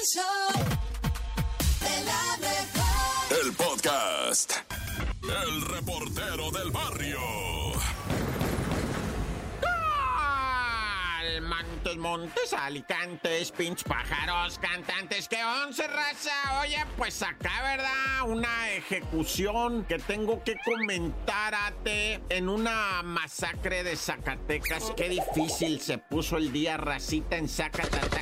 El show de la mejor. El podcast. El reportero del barrio. Montes, montes, alicantes, pinch pájaros, cantantes, que once raza. Oye, pues acá, ¿verdad? Una ejecución que tengo que comentarte en una masacre de Zacatecas. Qué difícil se puso el día racita en Zacatecas.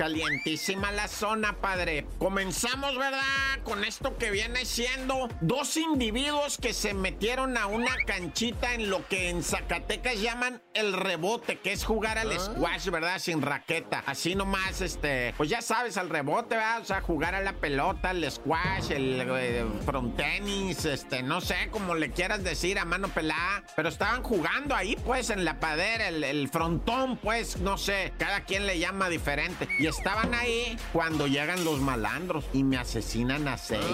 Calientísima la zona, padre. Comenzamos, ¿verdad? Con esto que viene siendo dos individuos que se metieron a una canchita en lo que en Zacatecas llaman el rebote, que es jugar al squash, ¿verdad? Sin raqueta. Así nomás, este, pues ya sabes, al rebote, ¿verdad? O sea, jugar a la pelota, el squash, el eh, front tenis, este, no sé, como le quieras decir, a mano pelada. Pero estaban jugando ahí, pues, en la padera, el, el frontón, pues, no sé, cada quien le llama diferente. Y estaban ahí cuando llegan los malandros y me asesinan a seis.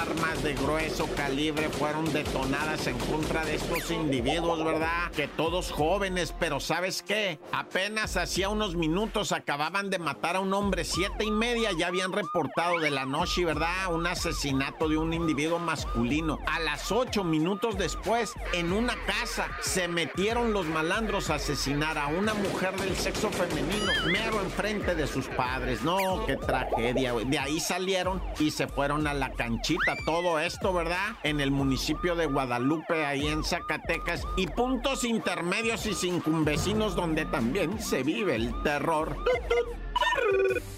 Armas de grueso calibre fueron detonadas en contra de estos individuos, ¿verdad? Que todos jóvenes, pero ¿sabes qué? Apenas hacía unos minutos acababan de matar a un hombre, siete y media ya habían reportado de la noche, ¿verdad? Un asesinato de un individuo masculino. A las ocho minutos después, en una casa, se metieron los malandros a asesinar a una mujer del sexo femenino, mero enfrente de sus padres. No, qué tragedia. De ahí salieron y se fueron a la canchita. Todo esto, ¿verdad? En el municipio de Guadalupe, ahí en Zacatecas. Y puntos intermedios y circunvecinos donde también se vive el terror.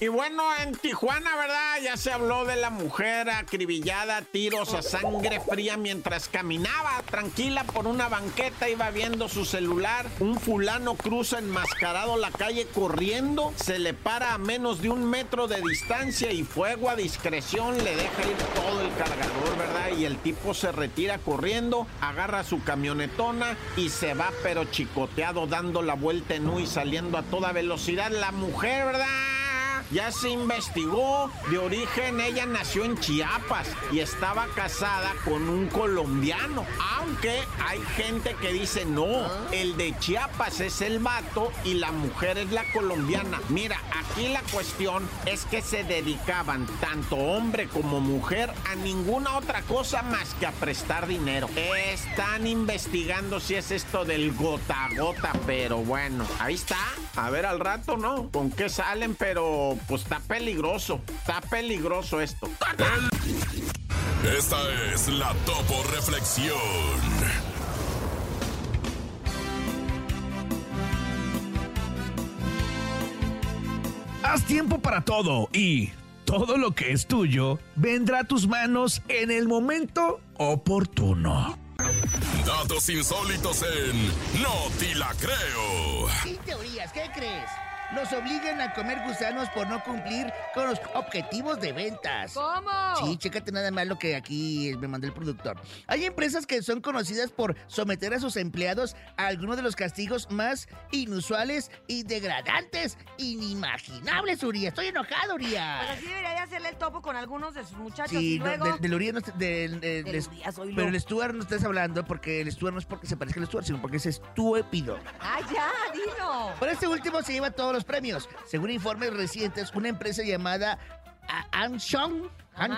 Y bueno, en Tijuana, ¿verdad? Ya se habló de la mujer acribillada tiros a sangre fría mientras caminaba tranquila por una banqueta, iba viendo su celular. Un fulano cruza enmascarado la calle corriendo, se le para a menos de un metro de distancia y fuego a discreción le deja ir todo el cargador, ¿verdad? Y el tipo se retira corriendo, agarra su camionetona y se va pero chicoteado dando la vuelta en U y saliendo a toda velocidad. La mujer, ¿verdad? Bye. Ya se investigó. De origen ella nació en Chiapas y estaba casada con un colombiano. Aunque hay gente que dice no, el de Chiapas es el vato y la mujer es la colombiana. Mira, aquí la cuestión es que se dedicaban tanto hombre como mujer a ninguna otra cosa más que a prestar dinero. Están investigando si es esto del gota a gota, pero bueno, ahí está. A ver al rato, ¿no? ¿Con qué salen? Pero pues está peligroso. Está peligroso esto. Esta es la Topo Reflexión. Haz tiempo para todo y todo lo que es tuyo vendrá a tus manos en el momento oportuno. Datos insólitos en No Te La Creo. Sin teorías, ¿qué crees? Nos obligan a comer gusanos por no cumplir con los objetivos de ventas. ¿Cómo? Sí, chécate nada más lo que aquí me mandó el productor. Hay empresas que son conocidas por someter a sus empleados a algunos de los castigos más inusuales y degradantes, inimaginables, Urias. Estoy enojado, Pues Urias. así debería de hacerle el topo con algunos de sus muchachos Sí, y luego... del, del Urias no Urias, oílo. pero el Stuart no estás hablando porque el Stuart no es porque se parezca al Stuart, sino porque es estúpido. ¡Ah, ya! ¡Dilo! Por este último se lleva todos los premios. Según informes recientes, una empresa llamada Anshong, Han-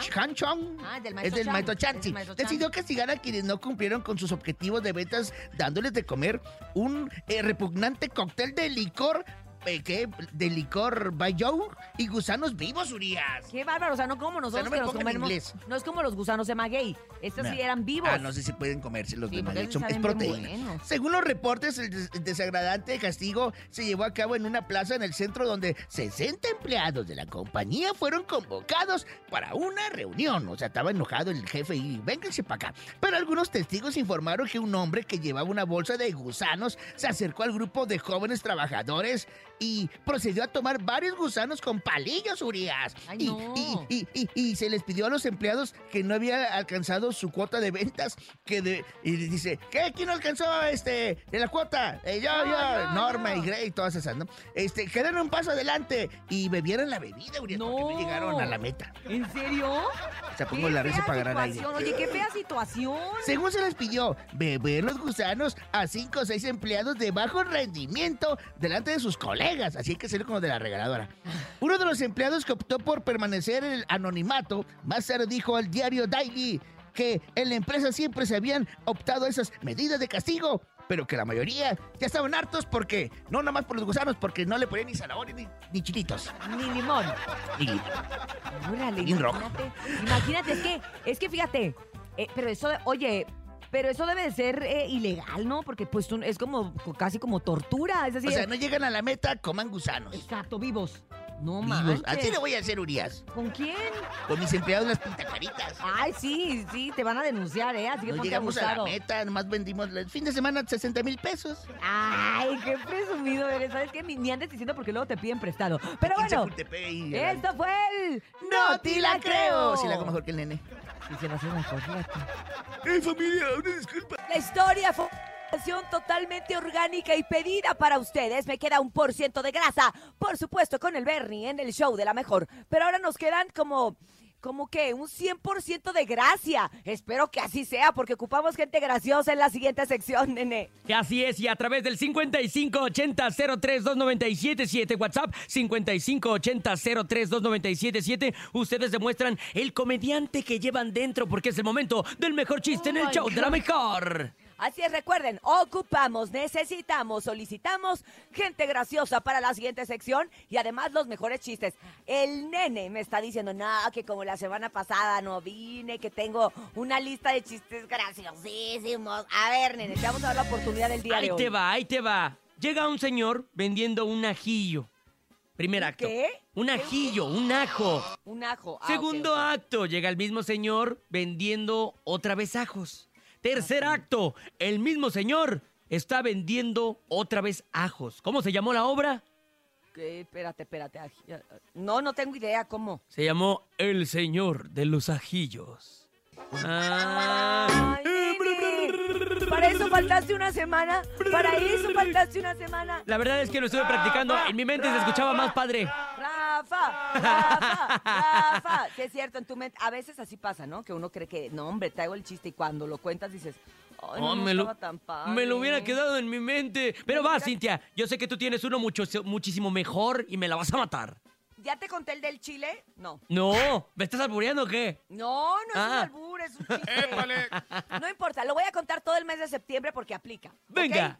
Ah, del es del Chan, maestro Chan, es sí, del maestro Chan. decidió castigar a quienes no cumplieron con sus objetivos de ventas, dándoles de comer un eh, repugnante cóctel de licor, eh, ¿qué? De licor Bayo y gusanos vivos, Urias. ¡Qué bárbaro! O sea, no como nosotros no me que nos comemos... inglés. No es como los gusanos de maguey. Estos sí eran vivos. Ah, no sé si pueden comerse los Sí, de maguey, son- es proteína. Según los reportes, el des- desagradante castigo se llevó a cabo en una plaza en el centro donde 60 empleados de la compañía fueron convocados para una reunión. O sea, estaba enojado el jefe y vénganse para acá. Pero algunos testigos informaron que un hombre que llevaba una bolsa de gusanos se acercó al grupo de jóvenes trabajadores y procedió a tomar varios gusanos con palillos, Urias. Ay, y, no. y- y, y- y se les pidió a los empleados que no había alcanzado su cuota de ventas, que de, y dice, ¿qué? ¿Quién no alcanzó este, de la cuota? Eh, yo, No, yo, Norma y Grey, todas esas, ¿no? Este, quedaron un paso adelante y bebieron la bebida, Urias, porque no llegaron a la meta. ¿En serio? O sea, pongo la risa para ganar aire. Oye, qué fea situación. Según se les pidió beber los gusanos a cinco o seis empleados de bajo rendimiento delante de sus colegas. Así hay que ser como de la regaladora. Uno de los empleados que optó por permanecer en el anonimato, más tarde dijo al diario Daily que en la empresa siempre se habían optado esas medidas de castigo, pero que la mayoría ya estaban hartos porque, no nada más por los gusanos, porque no le ponían ni zanahoria ni, ni chilitos. Ni limón. Ni- Órale, rojo. imagínate. Es que, es que fíjate, eh, pero eso, oye, pero eso debe de ser eh, ilegal, ¿no? Porque pues es como casi como tortura, es decir, O sea, no llegan a la meta, coman gusanos. exacto, vivos. No manches. Así le voy a hacer, Urias. ¿Con quién? Con mis empleados las pintacaritas. Ay, sí, sí, te van a denunciar, ¿eh? Así que No llegamos a la abusado. meta, nomás vendimos el fin de semana 60 mil pesos. Ay, qué presumido eres. ¿Sabes qué? Ni, andes diciendo porque luego te piden prestado. Pero bueno, esto fue el... ¡No te la creo! Si la hago mejor que el nene. Y se lo hace mejor. ¡Eh, familia! Una disculpa. La historia fue canción totalmente orgánica y pedida para ustedes. Me queda un por ciento de grasa, por supuesto, con el Bernie en el show de la mejor. Pero ahora nos quedan como, como que un 100% de gracia. Espero que así sea, porque ocupamos gente graciosa en la siguiente sección, nene. Que Así es, y a través del 5580-032977, WhatsApp 5580-032977, ustedes demuestran el comediante que llevan dentro, porque es el momento del mejor chiste en Oh el my show de la mejor. Así es, recuerden, ocupamos, necesitamos, solicitamos gente graciosa para la siguiente sección y además los mejores chistes. El nene me está diciendo, no, que como la semana pasada no vine, que tengo una lista de chistes graciosísimos. A ver, nene, te vamos a dar la oportunidad del día Ahí de hoy. te va, ahí te va. Llega un señor vendiendo un ajillo. Primer ¿Un acto. qué? Un ajillo, un ajo. Un ajo. Ah, Segundo acto, llega el mismo señor vendiendo otra vez ajos. Tercer acto, el mismo señor está vendiendo otra vez ajos. ¿Cómo se llamó la obra? ¿Qué? Espérate, espérate. No, no tengo idea cómo. Se llamó El Señor de los Ajillos. Ah. Ay. Para eso faltaste una semana. Para eso faltaste una semana. La verdad es que lo estuve practicando. En mi mente se escuchaba más padre. Rafa, Rafa, Rafa. Sí, es cierto, en tu mente. A veces así pasa, ¿no? Que uno cree que, no, hombre, traigo el chiste y cuando lo cuentas dices, ay, no, Oh, no me, lo, estaba tan padre. me lo hubiera quedado en mi mente. Pero va. Cintia. Yo sé que tú tienes uno mucho, muchísimo mejor y me la vas a matar. ¿Ya te conté el del chile? No. No, ¿me estás albureando o qué? No, no es un Ah. albur, es un chiste. No importa, lo voy a contar todo el mes de septiembre porque aplica. ¿ok? Venga.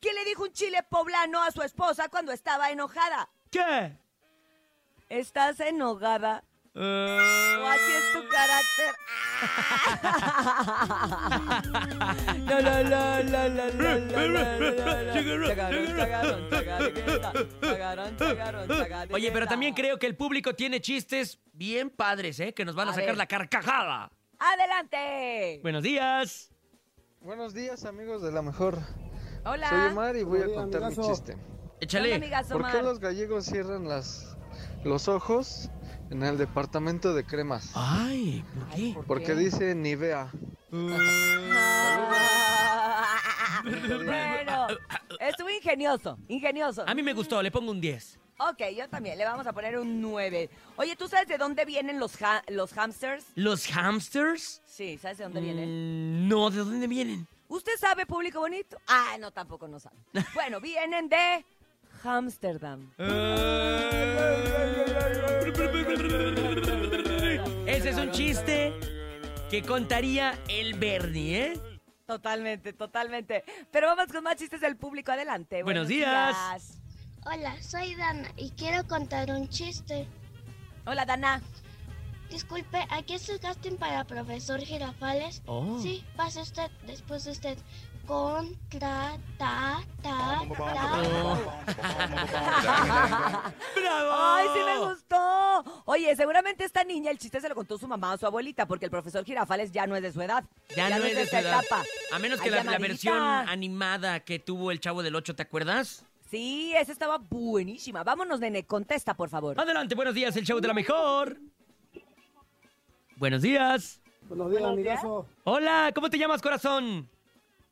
¿Qué le dijo un chile poblano a su esposa cuando estaba enojada? ¿Qué? ¿Estás enojada? Uh... O así es tu carácter. Oye, pero también creo que el público tiene chistes bien padres, ¿eh? Que nos van a, a sacar ver. la carcajada. ¡Adelante! Buenos días. Buenos días, amigos de la mejor. Hola. Soy Omar y voy a contar mi chiste. Échale. ¿Por qué los gallegos cierran las los ojos en el departamento de cremas? Ay, ¿por qué? ¿por Porque qué? dice Nivea. Bueno, estuvo ingenioso, ingenioso. A mí me gustó, le pongo un 10. Ok, yo también, le vamos a poner un 9. Oye, ¿tú sabes de dónde vienen los, ha- los hamsters? ¿Los hamsters? Sí, ¿sabes de dónde vienen? Mm, no, ¿de dónde vienen? ¿Usted sabe, público bonito? Ah, no, tampoco no sabe. Bueno, vienen de Amsterdam. Ese es un chiste que contaría el Bernie, ¿eh? Totalmente, totalmente. Pero vamos con más chistes del público. Adelante. Buenos días. Hola, soy Dana y quiero contar un chiste. Hola, Dana. Disculpe, ¿aquí es el casting para profesor Girafales? Oh. Sí, pase usted, después de usted. Contra, ta, ta, ta. ¡Bravo! ¡Ay, sí me gustó! Oye, seguramente esta niña el chiste se lo contó su mamá o su abuelita, porque el profesor Girafales ya no es de su edad. Ya, no es de su edad. etapa. A menos que Ay, la, versión animada que tuvo el Chavo del 8, ¿te acuerdas? Sí, esa estaba buenísima. Vámonos, nene, contesta, por favor. Adelante, buenos días, el show de la mejor. Buenos días. Buenos días, amigazo. Hola, ¿cómo te llamas, corazón?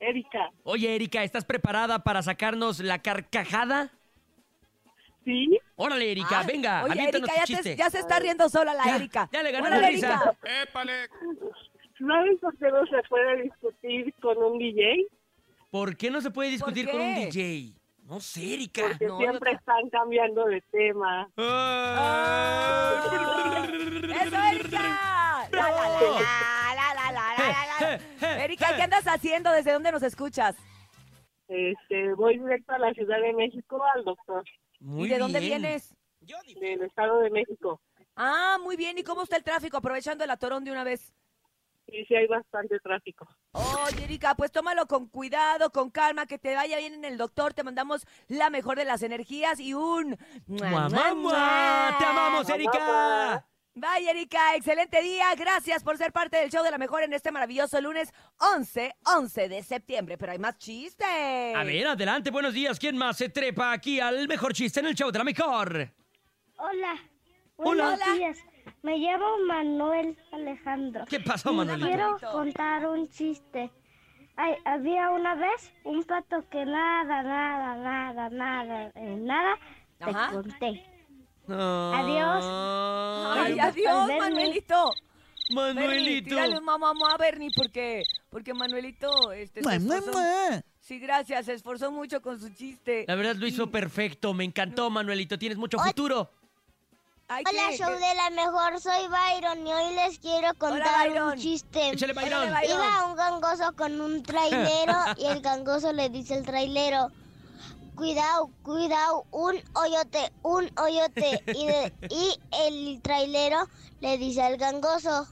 Erika. Oye, Erika, ¿estás preparada para sacarnos la carcajada? ¿Sí? Órale, Erika, Ah, venga, Oye, aviéntanos Erika, tu ya, te- ya se está riendo sola la Ya, Erika. ya le ganó la risa. ¡Épale! ¿Sabes por qué no se puede discutir con un DJ? ¿Por qué no se puede discutir ¿Por con un? DJ? No sé, Erika. Porque no, siempre están cambiando de tema. ¡Eso, Erika! La, la, la, Erika, ¿qué andas haciendo? ¿Desde dónde nos escuchas? Este, voy directo a la Ciudad de México al doctor Muy ¿Y de dónde vienes? del Estado de México. Ah, muy bien. ¿Y cómo está el tráfico? Aprovechando el atorón de una vez. Y sí hay bastante tráfico. Oye, Erika, pues tómalo con cuidado, con calma, que te vaya bien en el doctor. Te mandamos la mejor de las energías y un... ¡Mua, mua, mua! ¡Te amamos, Erika! Bye, Erika. Excelente día. Gracias por ser parte del show de la mejor en este maravilloso lunes 11, 11 de septiembre. Pero hay más chistes. A ver, adelante, buenos días. ¿Quién más se trepa aquí al mejor chiste en el show de la mejor? Hola. Hola. Buenos días. Me llamo Manuel Alejandro. ¿Qué pasó, Manuelito? Quiero contar un chiste. Ay, había una vez un pato que nada, nada, nada, nada, eh, nada, te Ajá. conté. Adiós. Ay, adiós, Bernie. Manuelito. Bernie, Manuelito. tírale un mamá a Bernie porque, porque Manuelito este, se Mua, mua, esforzó- mua. Sí, gracias. Se esforzó mucho con su chiste. La verdad lo hizo perfecto. Me encantó, Manuelito. Tienes mucho futuro. Ay, Hola, ¿qué? show de la mejor, soy Byron y hoy les quiero contar un chiste. Échale, Byron. Iba un gangoso con un trailero y el gangoso le dice al trailero, cuidado, cuidado, un hoyote, un hoyote. Y, el trailero le dice al gangoso,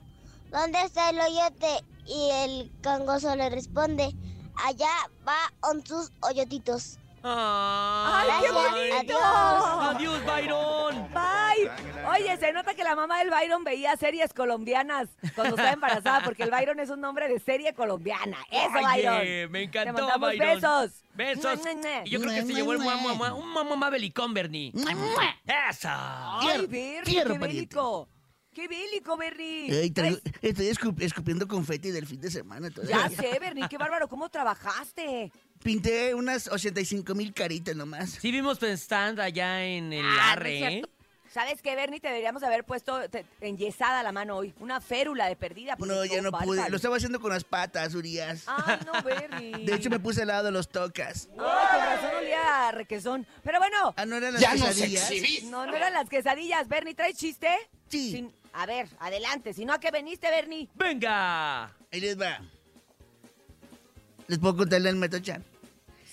¿dónde está el hoyote? Y el gangoso le responde, allá va con sus hoyotitos. ¡Ay, qué bonito! adiós. Adiós, Byron. Bye. Oye, se nota que la mamá del Byron veía series colombianas cuando estaba embarazada, porque el Byron es un nombre de serie colombiana. Eso, Oye, Byron. me Te encantó, mandamos Byron. besos. Besos. Y yo creo que se llevó el mua, un mua belicón, Bernie. ¡Eso! Ay, Bernie, qué bélico. Qué bélico, Bernie. Ey, traigo- Traes- estoy escup- escupiendo confeti del fin de semana todavía. Ya sé, Bernie, qué bárbaro. ¿Cómo trabajaste? Pinté unas 85 mil caritas nomás. Sí vimos tu stand allá en el Ah, no es arre, ¿eh? cierto. ¿Sabes qué, Bernie? Te deberíamos haber puesto te- enyesada la mano hoy. Una férula de perdida. porque No, ya no pude. Lo estaba haciendo con las patas, Urias. Ay, no, Bernie. De hecho, me puse al lado de los tocas. Ay, con razón olía a requesón. Pero bueno, Ah, ¿no eran las Ya nos quesadillas? exhibiste. no, no eran las quesadillas. Bernie, ¿traes chiste? Sí. Sin- A ver, adelante. Si no, ¿a qué veniste, Bernie? ¡Venga! Ahí les va. ¿Les puedo contarle al Metochan?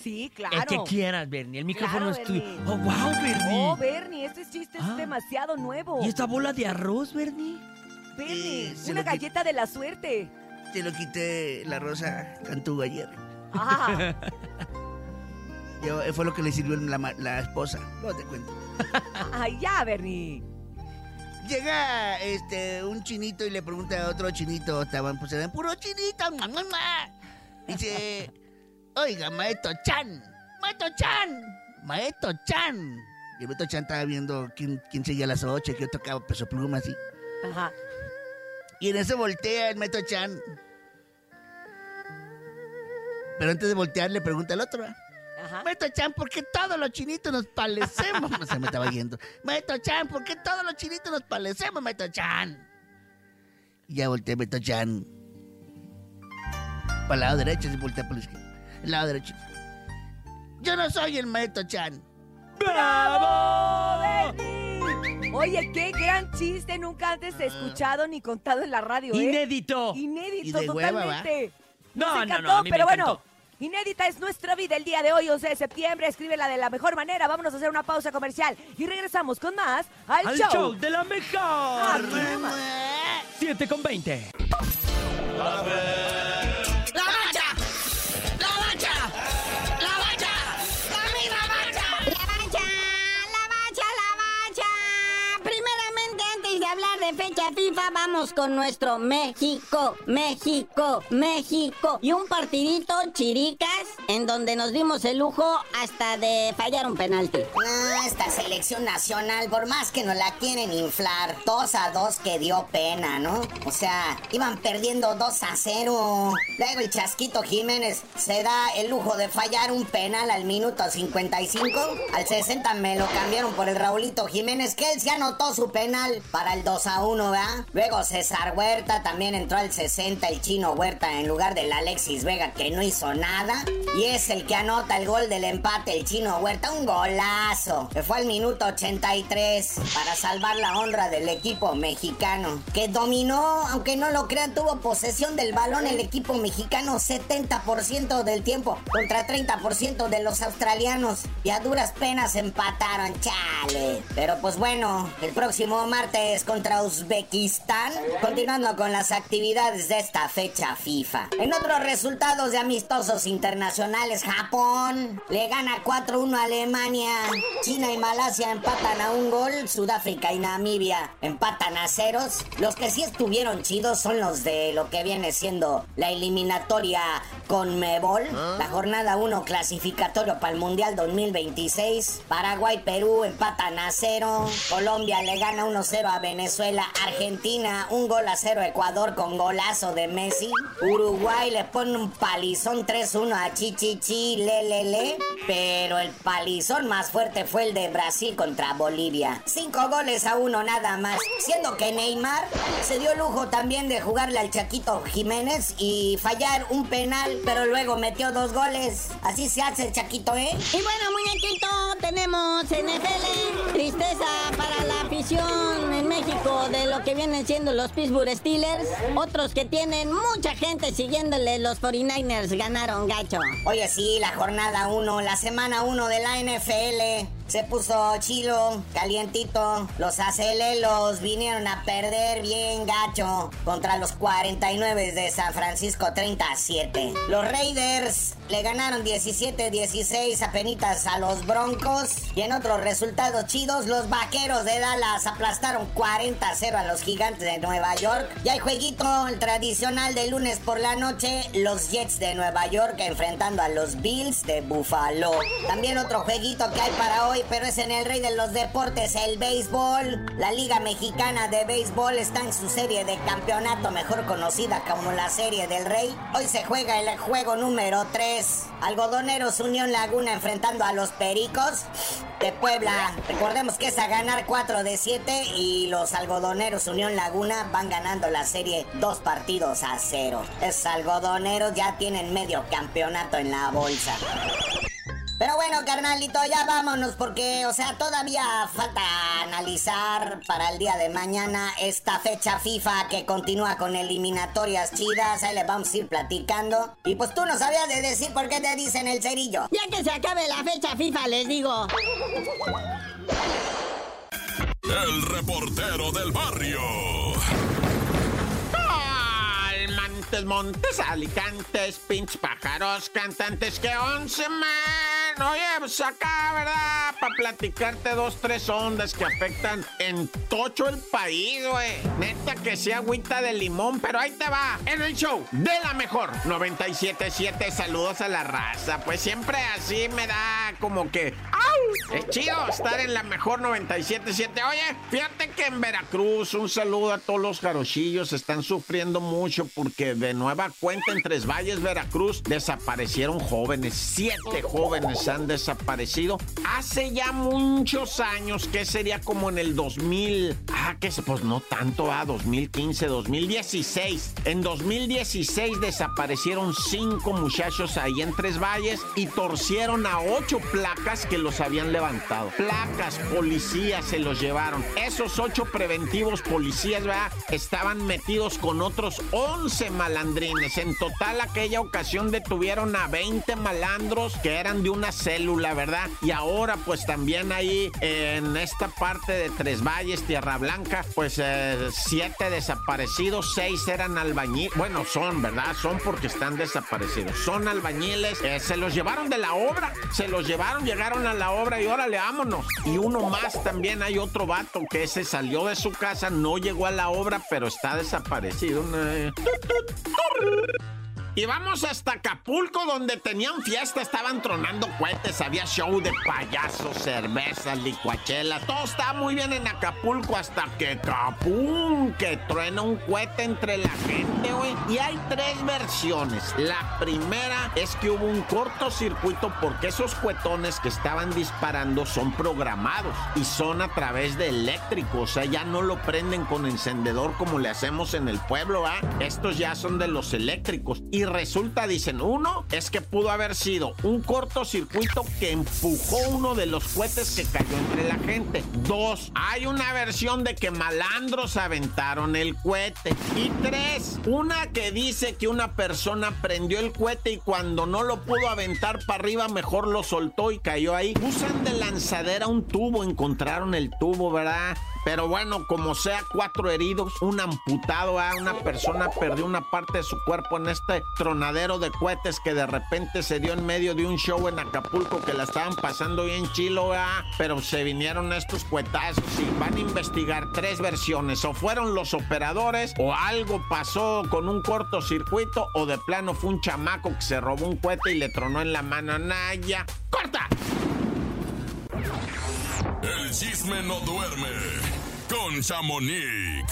Sí, claro. El que quieras, Bernie. El micrófono Claro, es tuyo. Bernie. ¡Oh, wow, Bernie! Oh, Bernie, este chiste Ah. es demasiado nuevo. ¿Y esta bola de arroz, Bernie? Bernie, Eh, se una lo galleta de la suerte. Se lo quité la rosa Cantú ayer. Ah, Yo, eh, fue lo que le sirvió la, ma- la esposa. No te cuento. ay, ya, Bernie. Llega este un chinito y le pregunta a otro chinito, estaban pues eran puro chinito. mua. Dice, oiga, maestro Chan, maestro Chan, maestro Chan. Y el maestro Chan estaba viendo quién, quién seguía a las ocho, quién tocaba peso pluma así. Ajá. Y en eso voltea el maestro Chan. Pero antes de voltear le pregunta al otro. Ajá. Maestro Chan, ¿por qué todos los chinitos nos parecemos? Se me estaba yendo. Maestro Chan, ¿por qué todos los chinitos nos parecemos, Maestro Chan? Y ya volteé, Maestro Chan. Para el lado derecho, se voltea para la izquierda. El lado derecho. Yo no soy el Maestro Chan. ¡Bravo, Bernie! Oye, qué gran chiste. Nunca antes Ah. escuchado ni contado en la radio, ¿eh? ¡Inédito! Inédito, Y de hueva, totalmente. No, no, encantó, no, a mí me pero bueno. Inédita es nuestra vida el día de hoy, 11 de septiembre. Escríbela de la mejor manera. Vámonos a hacer una pausa comercial y regresamos con más al, ¡Al show. show de la mejor! Aquí nomás. 7 con 20. ¡La mancha! ¡La mancha! ¡La mancha! ¡La misma mancha! La mancha, la mancha, la mancha. Primeramente, antes de hablar de fecha FIFA, vamos con nuestro México, México, México. Y un partidito, chiricas, en donde nos dimos el lujo hasta de fallar un penalti. No, esta selección nacional, por más que nos la quieren inflar, 2 a 2 que dio pena, ¿no? O sea, iban perdiendo 2 a 0. Luego el Chasquito Jiménez se da el lujo de fallar un penal al minuto 55. Al 60 me lo cambiaron por el Raulito Jiménez, que él se anotó su penal para el 2 a 1, Luego César Huerta también entró al 60, el chino Huerta en lugar del Alexis Vega que no hizo nada. Y es el que anota el gol del empate, el chino Huerta, un golazo. Que fue al minuto 83 para salvar la honra del equipo mexicano. Que dominó, aunque no lo crean, tuvo posesión del balón el equipo mexicano 70% del tiempo contra 30% de los australianos. Y a duras penas empataron, chale. Pero pues bueno, el próximo martes contra Uzbekistán, continuando con las actividades de esta fecha FIFA. En otros resultados de amistosos internacionales, Japón le gana 4-1 a Alemania, China y Malasia empatan a un gol, Sudáfrica y Namibia empatan a ceros. Los que sí estuvieron chidos son los de lo que viene siendo la eliminatoria con Mebol, la jornada 1 clasificatorio para el Mundial 2026. Paraguay, Perú empatan a cero. Colombia le gana 1-0 a Venezuela. Argentina, un gol a cero Ecuador con golazo de Messi. Uruguay le pone un palizón 3-1 a Chichichi, Lelele. Pero el palizón más fuerte fue el de Brasil contra Bolivia. Cinco goles a uno nada más. Siendo que Neymar se dio lujo también de jugarle al Chaquito Jiménez y fallar un penal, pero luego metió dos goles. Así se hace el Chaquito, ¿eh? Y bueno, muñequito, tenemos NFL. Tristeza para la afición en México de lo que vienen siendo los Pittsburgh Steelers. Otros que tienen mucha gente siguiéndole, los 49ers ganaron gacho. Oye, sí, la jornada 1, la semana 1 de la NFL. Se puso chilo, calientito. Los acelelos vinieron a perder bien gacho contra los 49 de San Francisco 37. Los Raiders le ganaron 17-16 a penitas a los Broncos. Y en otros resultados chidos, los Vaqueros de Dallas aplastaron 40-0 a los Gigantes de Nueva York. Y hay jueguito, el tradicional de lunes por la noche, los Jets de Nueva York enfrentando a los Bills de Buffalo. También otro jueguito que hay para pero es en el rey de los deportes, el béisbol. La Liga Mexicana de Béisbol está en su serie de campeonato, mejor conocida como la Serie del Rey. Hoy se juega el juego número 3. Algodoneros Unión Laguna enfrentando a los Pericos de Puebla. Recordemos que es a ganar 4 de 7 y los algodoneros Unión Laguna van ganando la serie dos partidos a cero. Esos algodoneros ya tienen medio campeonato en la bolsa. Pero bueno, carnalito, ya vámonos porque, o sea, todavía falta analizar para el día de mañana esta fecha FIFA que continúa con eliminatorias chidas. Ahí les vamos a ir platicando. Y pues tú no sabías de decir por qué te dicen el cerillo. Ya que se acabe la fecha FIFA, les digo. El reportero del barrio. Montes, montes, alicantes, pinch pájaros, cantantes que once Oye, pues acá, ¿verdad? Para platicarte dos, tres ondas que afectan en tocho el país, güey. Neta que sea agüita de limón, pero ahí te va. En el show de la mejor 977, saludos a la raza. Pues siempre así me da como que. ¡Au! Es chido estar en la mejor 977. Oye, fíjate que en Veracruz, un saludo a todos los jarochillos. Están sufriendo mucho porque de nueva cuenta en Tres Valles, Veracruz, desaparecieron jóvenes. Siete jóvenes han desaparecido. Hace ya muchos años, que sería como en el 2000. Ah, que pues no tanto, ah, 2015, 2016. En 2016 desaparecieron cinco muchachos ahí en Tres Valles y torcieron a ocho placas que los habían levantado. Placas, policías se los llevaron. Esos ocho preventivos policías, ¿verdad? Estaban metidos con otros 11 malandrines. En total, aquella ocasión detuvieron a 20 malandros que eran de una célula, ¿verdad? Y ahora, pues también ahí en esta parte de Tres Valles, Tierra Blanca, pues eh, siete desaparecidos, seis eran albañiles. Bueno, son, ¿verdad? Son porque están desaparecidos. Son albañiles. eh, se los llevaron de la obra. Se los llevaron, llegaron a la obra y órale, vámonos. Y uno más también hay otro vato que ese salió de su casa, no llegó a la obra, pero está desaparecido. Y vamos hasta Acapulco, donde tenían fiesta, estaban tronando cohetes, había show de payasos, cervezas, licuachela, todo estaba muy bien en Acapulco hasta que capum, que truena un cohete entre la gente, güey. Y hay tres versiones. La primera es que hubo un cortocircuito porque esos cuetones que estaban disparando son programados y son a través de eléctrico, o sea, ya no lo prenden con encendedor como le hacemos en el pueblo, ¿ah? Estos ya son de los eléctricos. Resulta, dicen, uno es que pudo haber sido un cortocircuito que empujó uno de los cohetes que cayó entre la gente. Dos, hay una versión de que malandros aventaron el cohete. Y tres, una que dice que una persona prendió el cohete y cuando no lo pudo aventar para arriba, mejor lo soltó y cayó ahí. Usan de lanzadera un tubo, encontraron el tubo, ¿verdad? Pero bueno, como sea, cuatro heridos, un amputado, ¿ah? una persona perdió una parte de su cuerpo en este tronadero de cohetes que de repente se dio en medio de un show en Acapulco que la estaban pasando bien chilo, ¿ah? pero se vinieron estos cuetazos y van a investigar tres versiones. O fueron los operadores, o algo pasó con un cortocircuito, o de plano fue un chamaco que se robó un cohete y le tronó en la mano Naya. ¡Corta! El chisme no duerme con Chamonix.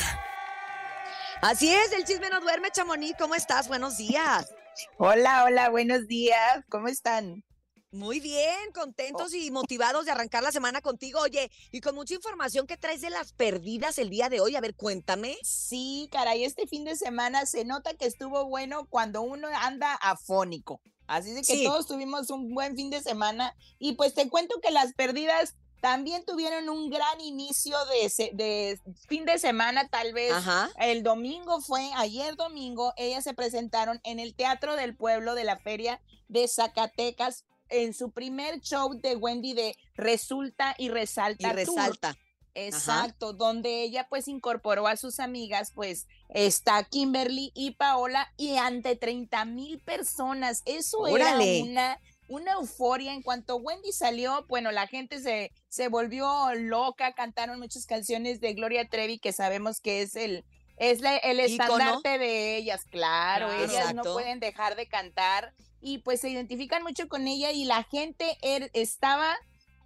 Así es, el chisme no duerme, Chamonix. ¿Cómo estás? Buenos días. Hola, hola, buenos días. ¿Cómo están? Muy bien, contentos y motivados de arrancar la semana contigo. Oye, y con mucha información que traes de las perdidas el día de hoy. A ver, cuéntame. Sí, caray, este fin de semana se nota que estuvo bueno cuando uno anda afónico. Así de que Sí. todos tuvimos un buen fin de semana. Y pues te cuento que las perdidas también tuvieron un gran inicio de, se- de fin de semana, tal vez. Ajá. El domingo fue, ayer domingo, ellas se presentaron en el Teatro del Pueblo de la Feria de Zacatecas en su primer show de Wendy de Resulta y Resalta. Y Tour. resalta. Exacto, donde ella pues incorporó a sus amigas, pues está Kimberly y Paola y ante 30 mil personas. Eso Órale. era una, una euforia. En cuanto Wendy salió, bueno, la gente se, se volvió loca, cantaron muchas canciones de Gloria Trevi que sabemos que es el... Es la- el estandarte de ellas, claro, Claro. ellas no pueden dejar de cantar y pues se identifican mucho con ella y la gente er- estaba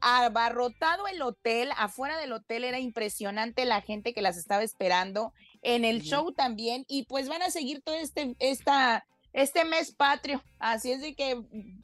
abarrotado el hotel, afuera del hotel era impresionante la gente que las estaba esperando, en el show también, y pues van a seguir todo este, esta, este mes patrio, así es de que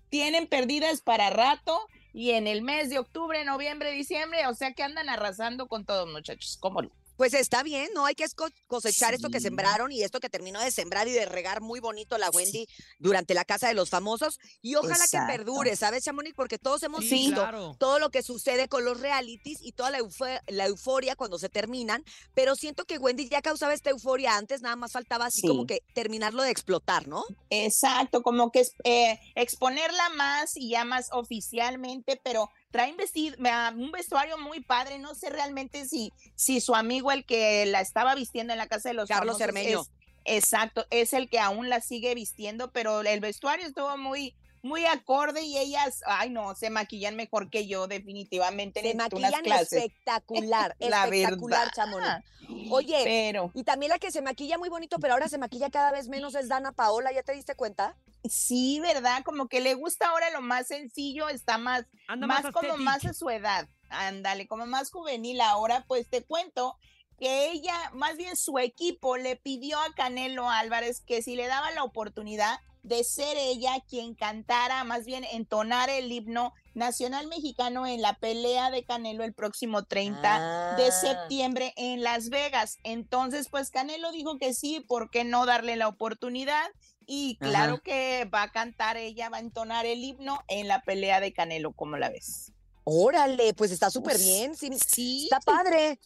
tienen perdidas para rato, y en el mes de octubre, noviembre, diciembre, o sea que andan arrasando con todos muchachos, ¿cómo? Pues está bien, ¿no? Hay que cosechar esto que sembraron y esto que terminó de sembrar y de regar muy bonito la Wendy durante la Casa de los Famosos. Y ojalá Exacto. que perdure, ¿sabes, Chamonix? Porque todos hemos Sí, visto claro. todo lo que sucede con los realities y toda la, eufo- la euforia cuando se terminan. Pero siento que Wendy ya causaba esta euforia antes, nada más faltaba así como que terminarlo de explotar, ¿no? Exacto, como que eh, exponerla más y ya más oficialmente, pero traen vestido, un vestuario muy padre. No sé realmente si, si su amigo, el que la estaba vistiendo en la casa de los Carlos es- exacto, es el que aún la sigue vistiendo, pero el vestuario estuvo muy, muy acorde y ellas, ay no, se maquillan mejor que yo, definitivamente. Se unas maquillan clases. espectacular, La espectacular, verdad. Chamonix. Oye, Pero y también la que se maquilla muy bonito, pero ahora se maquilla cada vez menos es Dana Paola, ¿ya te diste cuenta? sí, ¿verdad? Como que le gusta ahora lo más sencillo, está más Anda más, más, como más a su edad, ándale, como más juvenil ahora, pues te cuento que ella, más bien su equipo, le pidió a Canelo Álvarez que si le daba la oportunidad de ser ella quien cantara, más bien entonar el himno nacional mexicano en la pelea de Canelo el próximo 30 de Ah. septiembre en Las Vegas. Entonces, pues Canelo dijo que sí, ¿por qué no darle la oportunidad? Y claro Ajá. que va a cantar ella, va a entonar el himno en la pelea de Canelo, ¿cómo la ves? Órale, pues está súper bien, sí, Sí, está padre,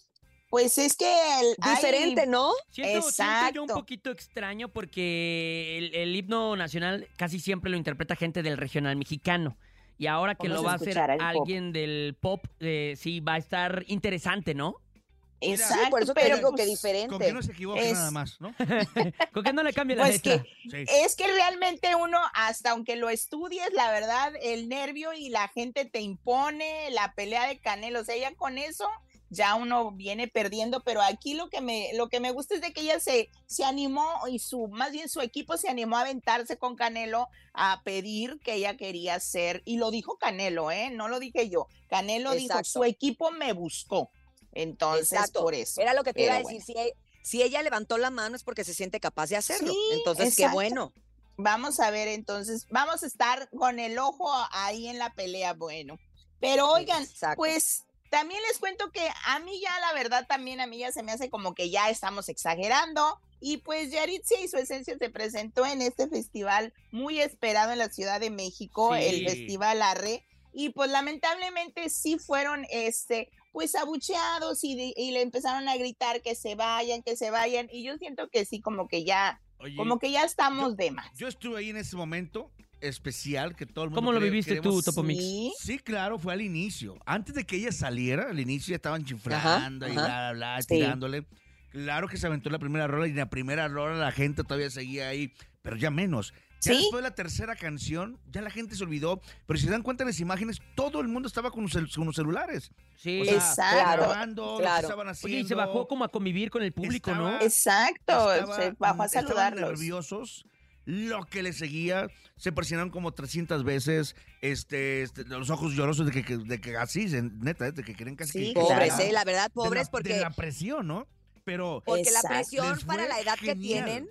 pues es que el, hay- diferente, ¿no? Siento, siento yo un Exacto. poquito extraño porque el, el himno nacional casi siempre lo interpreta gente del regional mexicano. Y ahora que Vamos lo va a hacer pop. alguien del pop, eh, sí, va a estar interesante, ¿no? Exacto, sí, por eso te pero, digo que diferente. Con que no se equivoque Es- nada más, ¿no? ¿Con qué no le cambia la Pues letra? Sí. Es que realmente uno, hasta aunque lo estudies, la verdad, el nervio y la gente te impone, la pelea de Canelo, o sea, ya con eso ya uno viene perdiendo, pero aquí lo que me, lo que me gusta es de que ella se, se animó y su, más bien su equipo se animó a aventarse con Canelo a pedir que ella quería ser, y lo dijo Canelo, ¿eh? No lo dije yo. Canelo dijo, su equipo me buscó. Entonces, Exacto. por eso. Era lo que te iba a decir. Si, e- si ella levantó la mano es porque se siente capaz de hacerlo. Sí, Entonces, qué bueno. Vamos a ver, entonces, vamos a estar con el ojo ahí en la pelea, bueno. Pero oigan, Exacto. pues también les cuento que a mí ya, la verdad, también a mí ya se me hace como que ya estamos exagerando. Y pues Yaritzia y su esencia se presentó en este festival muy esperado en la Ciudad de México, Sí. el Festival Arre. Y pues lamentablemente sí fueron, este, pues abucheados y, de- y le empezaron a gritar que se vayan, que se vayan. Y yo siento que sí, como que ya, Oye, como que ya estamos de más. Yo estuve ahí en ese momento especial que todo el mundo ¿Cómo lo cree- viviste tú, queremos- Topo Mix? Sí. Sí, claro, fue al inicio. Antes de que ella saliera, al inicio ya estaban chiflando y ajá. bla, bla, bla, Sí. tirándole. Claro que se aventó la primera rola y en la primera rola la gente todavía seguía ahí, pero ya menos. Ya Sí. después de la tercera canción, ya la gente se olvidó. Pero si se dan cuenta en las imágenes, todo el mundo estaba con los, cel- con los celulares. Sí. O sea, Exacto. grabando lo que Claro. estaban haciendo. Oye, y se bajó como a convivir con el público, Estaba- ¿no? Exacto, Estaba- se bajó a estaban saludarlos. nerviosos. Lo que le seguía, se presionaron como 300 veces, este, este, los ojos llorosos de que, que- de que así, de- neta, de que querían casi Sí, que- Pobres, claro. eh, la verdad, de la- pobres, De porque, la presión, ¿no? Pero porque la presión para la edad que tienen,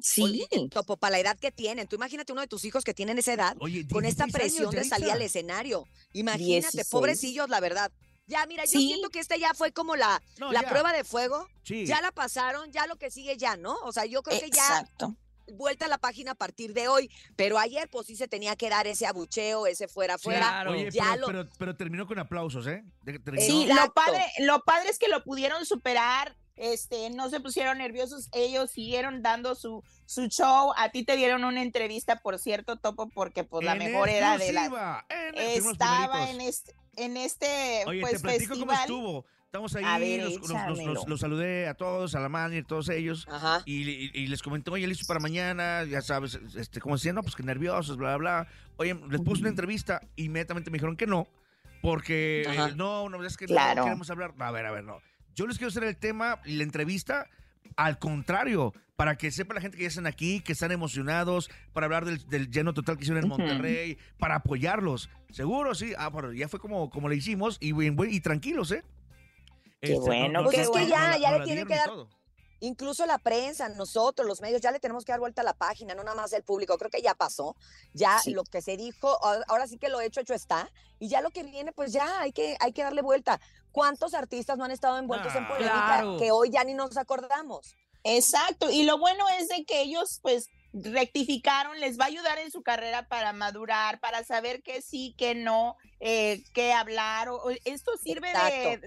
Sí, oye, Topo, para la edad que tienen. Tú imagínate uno de tus hijos que tienen esa edad, Oye, con esta 16 presión años, de salir al escenario. Imagínate, 16. pobrecillos, la verdad. Ya, mira, yo siento que esta ya fue como la, No, la ya. prueba de fuego. Sí. Ya la pasaron, ya lo que sigue ya, ¿no? O sea, yo creo que ya exacto. Vuelta a la página a partir de hoy. Pero ayer, pues sí se tenía que dar ese abucheo, ese fuera, fuera. Claro. Oye, ya pero, lo- pero, pero terminó con aplausos, ¿eh? Terminó- Sí, lo padre, lo padre es que lo pudieron superar, este, no se pusieron nerviosos, ellos siguieron dando su, su show, a ti te dieron una entrevista, por cierto, Topo, porque pues la En mejor era de la... en- los Estaba en este, en este, Oye, pues, te platico cómo festival. estuvo. Estamos ahí, A ver, los, los- los- échamelo. los- los saludé a todos, a la manager, todos ellos. Ajá. Y, y- y les comenté, oye, listo para mañana, ya sabes, este, como decían, no, pues que nerviosos, bla, bla, bla. Oye, les puse una entrevista, inmediatamente me dijeron que no, porque eh, no, no, es que Claro. no queremos hablar. A ver, a ver, no. Yo les quiero hacer el tema y la entrevista al contrario, para que sepa la gente que ya están aquí, que están emocionados, para hablar del, del lleno total que hicieron en. Monterrey, para apoyarlos. Seguro, sí. Ah, bueno, ya fue como, como le hicimos y, buen- y tranquilos, ¿eh? Qué bueno, Pues qué es que ya, ya le tienen que dar. Incluso la prensa, nosotros, los medios, ya le tenemos que dar vuelta a la página, no nada más el público. Creo que ya pasó. Ya Sí. lo que se dijo, ahora sí que lo hecho, hecho está. Y ya lo que viene, pues ya hay que, hay que darle vuelta. ¿Cuántos artistas no han estado envueltos en Ah, polémica claro. que hoy ya ni nos acordamos? Exacto, y lo bueno es de que ellos pues rectificaron, les va a ayudar en su carrera para madurar, para saber qué sí, qué no, eh, qué hablar. o- esto sirve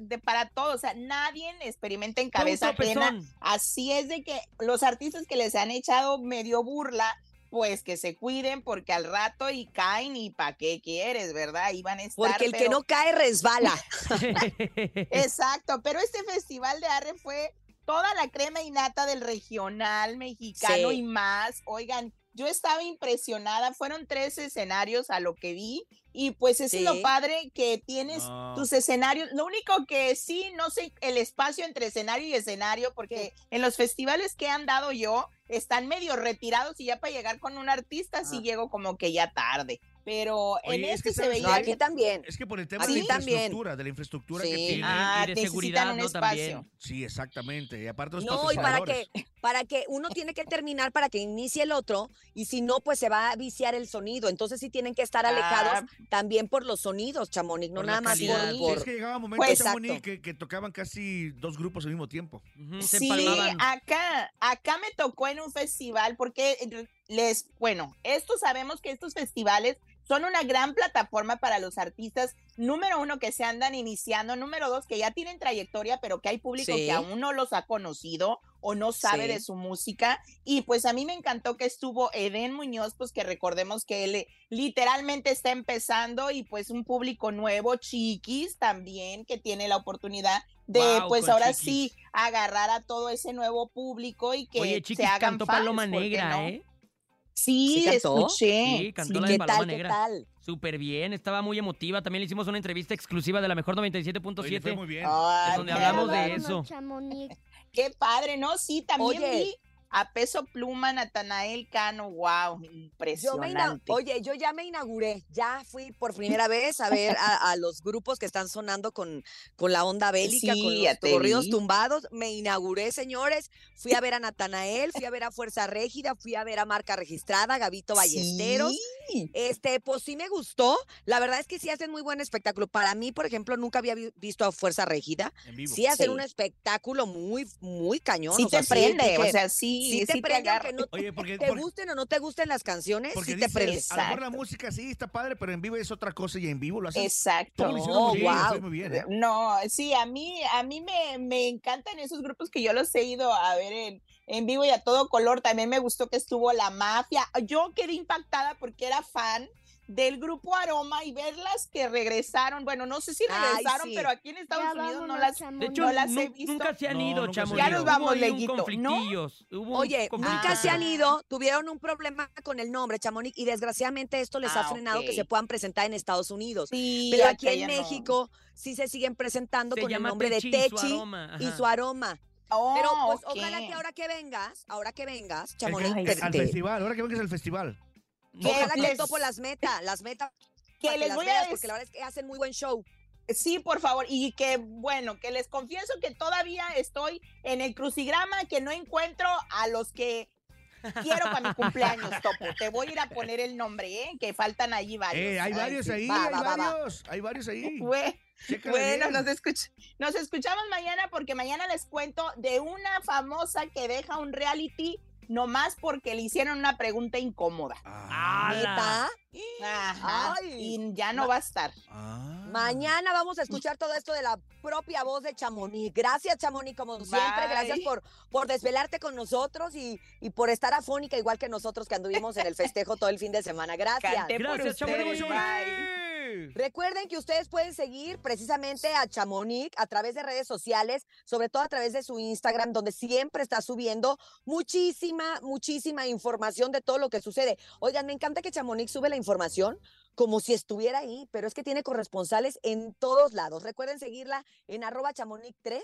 de, para todo, o sea, nadie experimenta en cabeza ajena. Así es de que los artistas que les han echado medio burla, pues que se cuiden porque al rato y caen y pa' qué quieres, ¿verdad? Van a estar. Porque el que no cae resbala. Exacto, pero este festival de Arre fue toda la crema y nata del regional mexicano Sí. y más. Oigan, yo estaba impresionada, fueron tres escenarios a lo que vi y pues eso es Sí. lo padre que tienes No. tus escenarios. Lo único que sí, no sé, el espacio entre escenario y escenario, porque en los festivales que han dado yo están medio retirados y ya para llegar con un artista sí Ah. llego como que ya tarde. Pero en Oye, es que este se veía que- aquí también. Es que por el tema Aquí de la también. infraestructura, de la infraestructura que Sí. tiene. Ah, y de seguridad, un ¿no? espacio. También. Sí, exactamente. Y aparte los No, y para que, para que uno tiene que terminar para que inicie el otro, y si no, pues se va a viciar el sonido. Entonces sí tienen que estar alejados Ah, también por los sonidos, Chamonix, no Por nada más por, Sí, Sí, por- es que llegaba momentos, Pues, Chamonix, exacto. que, que tocaban casi dos grupos al mismo tiempo. Se Sí, empalmaban. acá, acá me tocó en un festival porque les, bueno, estos sabemos que estos festivales son una gran plataforma para los artistas, número uno, que se andan iniciando, número dos, que ya tienen trayectoria, pero que hay público Sí. que aún no los ha conocido o no sabe Sí. de su música. Y pues a mí me encantó que estuvo Eden Muñoz, pues que recordemos que él eh, literalmente está empezando y pues un público nuevo, Chiquis también, que tiene la oportunidad de pues ahora Chiquis. sí agarrar a todo ese nuevo público y que Oye, se Chiquis hagan cantó fans, Paloma ¿por qué Negra, no? ¿eh? Sí, ¿Sí escuché. Sí, cantó Sí, la ¿Qué de Paloma tal? ¿Qué Negra. tal? Súper bien, estaba muy emotiva. También le hicimos una entrevista exclusiva de la mejor 97.7. Oye, le fue muy bien. Ay, Es donde qué hablamos de eso. Qué padre, ¿no? Sí, también Oye. vi a Peso Pluma, Natanael Cano, wow, Yo me ina- impresionante. Oye, yo ya me inauguré, ya fui por primera vez a ver a, a los grupos que están sonando con, con la onda bélica, Sí, con los corridos tumbados. Me inauguré, señores. Fui a ver a Natanael, fui a ver a Fuerza Régida, fui a ver a Marca Registrada, Gavito Ballesteros. Sí. Este, pues sí me gustó. La verdad es que sí hacen muy buen espectáculo. Para mí, por ejemplo, nunca había vi- visto a Fuerza Régida. En vivo. Sí hacen Sí. un espectáculo muy, muy cañón. Sí o sea, te prende, o sea, sí, sí te sí te prende, aunque no Oye, porque, te porque- gusten o no te gusten las canciones, porque sí te prende. a lo mejor la música sí está padre, pero en vivo es otra cosa y en vivo lo hacen. Exacto. lo Oh, muy bien, wow. muy bien, ¿eh? No, sí, a mí, a mí me, me encantan esos grupos que yo los he ido a ver en, en vivo y a todo color. También me gustó que estuvo la mafia. Yo quedé impactada porque era fan del grupo Aroma y verlas que regresaron. Bueno, no sé si Ay, regresaron, sí. pero aquí en Estados Ya Unidos no las, Chamonix. De hecho, no las he visto. nunca se han No, ido, Chamonix. ido. Ya nos vamos, Leguito, ¿no? Oye, nunca se han ido, tuvieron un problema con el nombre, Chamonix, y desgraciadamente esto les ha Ah, frenado que se puedan presentar en Estados Unidos. Sí, Pero aquí en no. México sí se siguen presentando Se con el nombre de Techi y su Techi aroma, y ajá. su aroma. Oh, Pero pues ok. ojalá que ahora que vengas, ahora que vengas, Chamonix, al te- festival, ahora que vengas al festival. Que ojalá que les- topo las metas, las metas. que les las voy veas, a porque la verdad es que hacen muy buen show. Sí, por favor. Y que, bueno, que les confieso que todavía estoy en el crucigrama, que no encuentro a los que quiero para mi cumpleaños, Topo. Te voy a ir a poner el nombre, ¿eh? Que faltan allí varios. Eh, hay Ay, varios ahí, Va, hay va, va, va. varios, hay varios ahí. Bueno, nos, escuch- nos escuchamos mañana porque mañana les cuento de una famosa que deja un reality nomás porque le hicieron una pregunta incómoda. Ah, ¿Neta? Ajá. Ay. y ya no va a estar. ah. Mañana vamos a escuchar todo esto de la propia voz de Chamonix. Gracias, Chamonix, como siempre. Bye. Gracias por, por desvelarte con nosotros y, y por estar afónica igual que nosotros que anduvimos en el festejo todo el fin de semana. Gracias. Gracias. Chamonix. Bye. Recuerden que ustedes pueden seguir precisamente a Chamonix a través de redes sociales, sobre todo a través de su Instagram, donde siempre está subiendo muchísima, muchísima información de todo lo que sucede. Oigan, me encanta que Chamonix sube la información como si estuviera ahí, pero es que tiene corresponsales en todos lados. Recuerden seguirla en arroba chamonix3